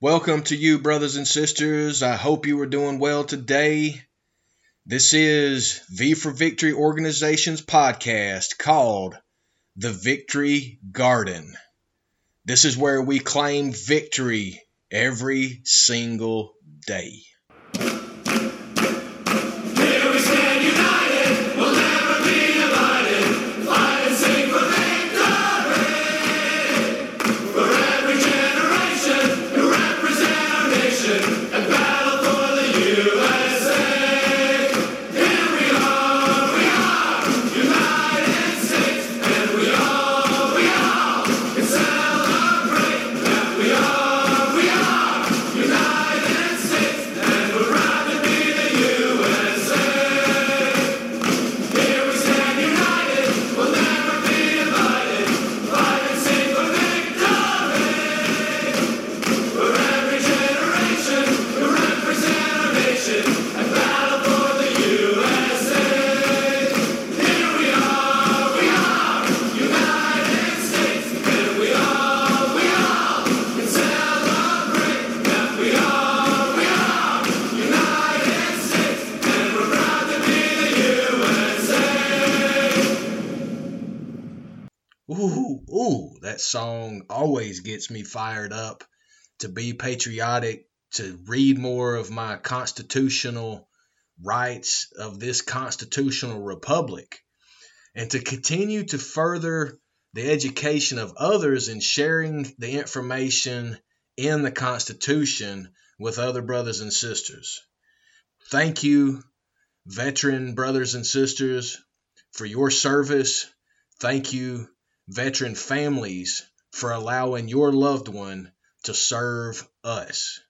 Welcome to you, brothers and sisters. I hope you are doing well today. This is V for Victory Organization's podcast called The Victory Garden. This is where we claim victory every single day. Ooh, ooh, that song always gets me fired up to be patriotic, to read more of my constitutional rights of this constitutional republic, and to continue to further the education of others and sharing the information in the Constitution with other brothers and sisters. Thank you, veteran brothers and sisters, for your service. Thank you, veteran families, for allowing your loved one to serve us.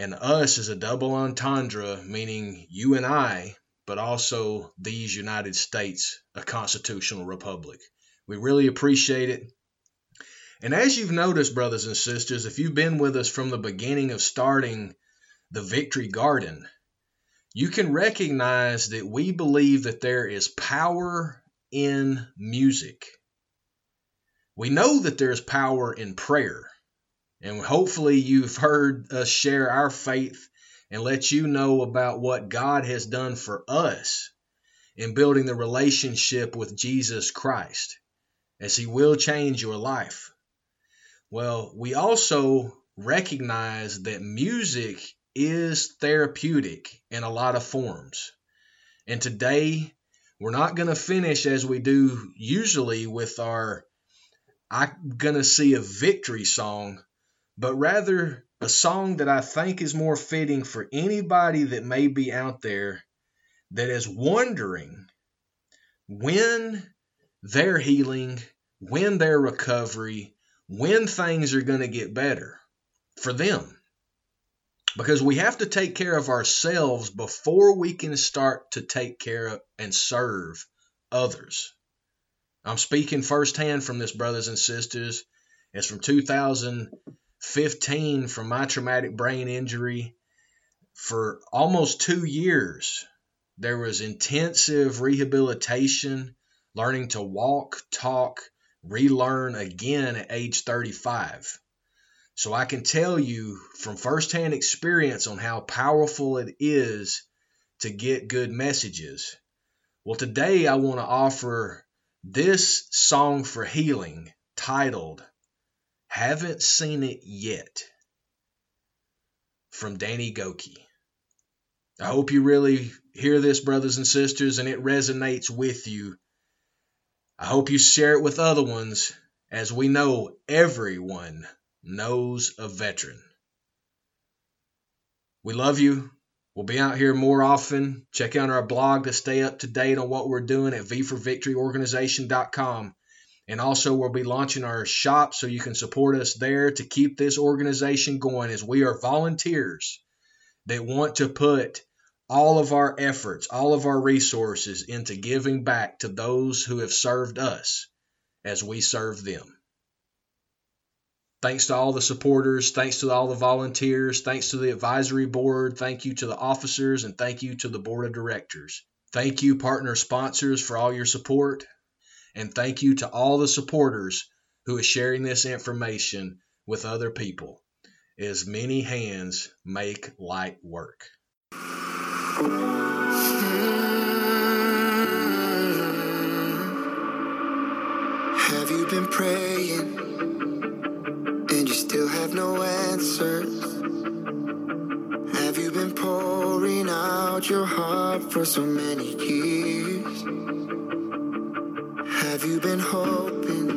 And us is a double entendre, meaning you and I, but also these United States, a constitutional republic. We really appreciate it. And as you've noticed, brothers and sisters, if you've been with us from the beginning of starting the Victory Garden, you can recognize that we believe that there is power in music. We know that there's power in prayer. And hopefully, you've heard us share our faith and let you know about what God has done for us in building the relationship with Jesus Christ, as He will change your life. Well, we also recognize that music is therapeutic in a lot of forms. And today, we're not going to finish as we do usually with our I'm going to see a victory song, but rather a song that I think is more fitting for anybody that may be out there that is wondering when their healing, when their recovery, when things are going to get better for them. Because we have to take care of ourselves before we can start to take care of and serve others. I'm speaking firsthand from this, brothers and sisters. It's from 2015 from my traumatic brain injury. For almost two years, there was intensive rehabilitation, learning to walk, talk, relearn again at age 35. So I can tell you from firsthand experience on how powerful it is to get good messages. Well, today I want to offer this song for healing titled Haven't Seen It Yet from Danny Gokey. I hope you really hear this, brothers and sisters, and it resonates with you. I hope you share it with other ones, as we know everyone knows a veteran. We love you. We'll be out here more often. Check out our blog to stay up to date on what we're doing at v4victoryorganization.com. And also, we'll be launching our shop so you can support us there to keep this organization going as we are volunteers that want to put all of our efforts, all of our resources into giving back to those who have served us as we serve them. Thanks to all the supporters, thanks to all the volunteers, thanks to the advisory board, thank you to the officers, and thank you to the board of directors. Thank you, partner sponsors, for all your support, and thank you to all the supporters who is sharing this information with other people. As many hands make light work. Have you been praying? your heart for so many years? Have you been hoping?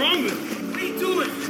wrong with it. What are you doing?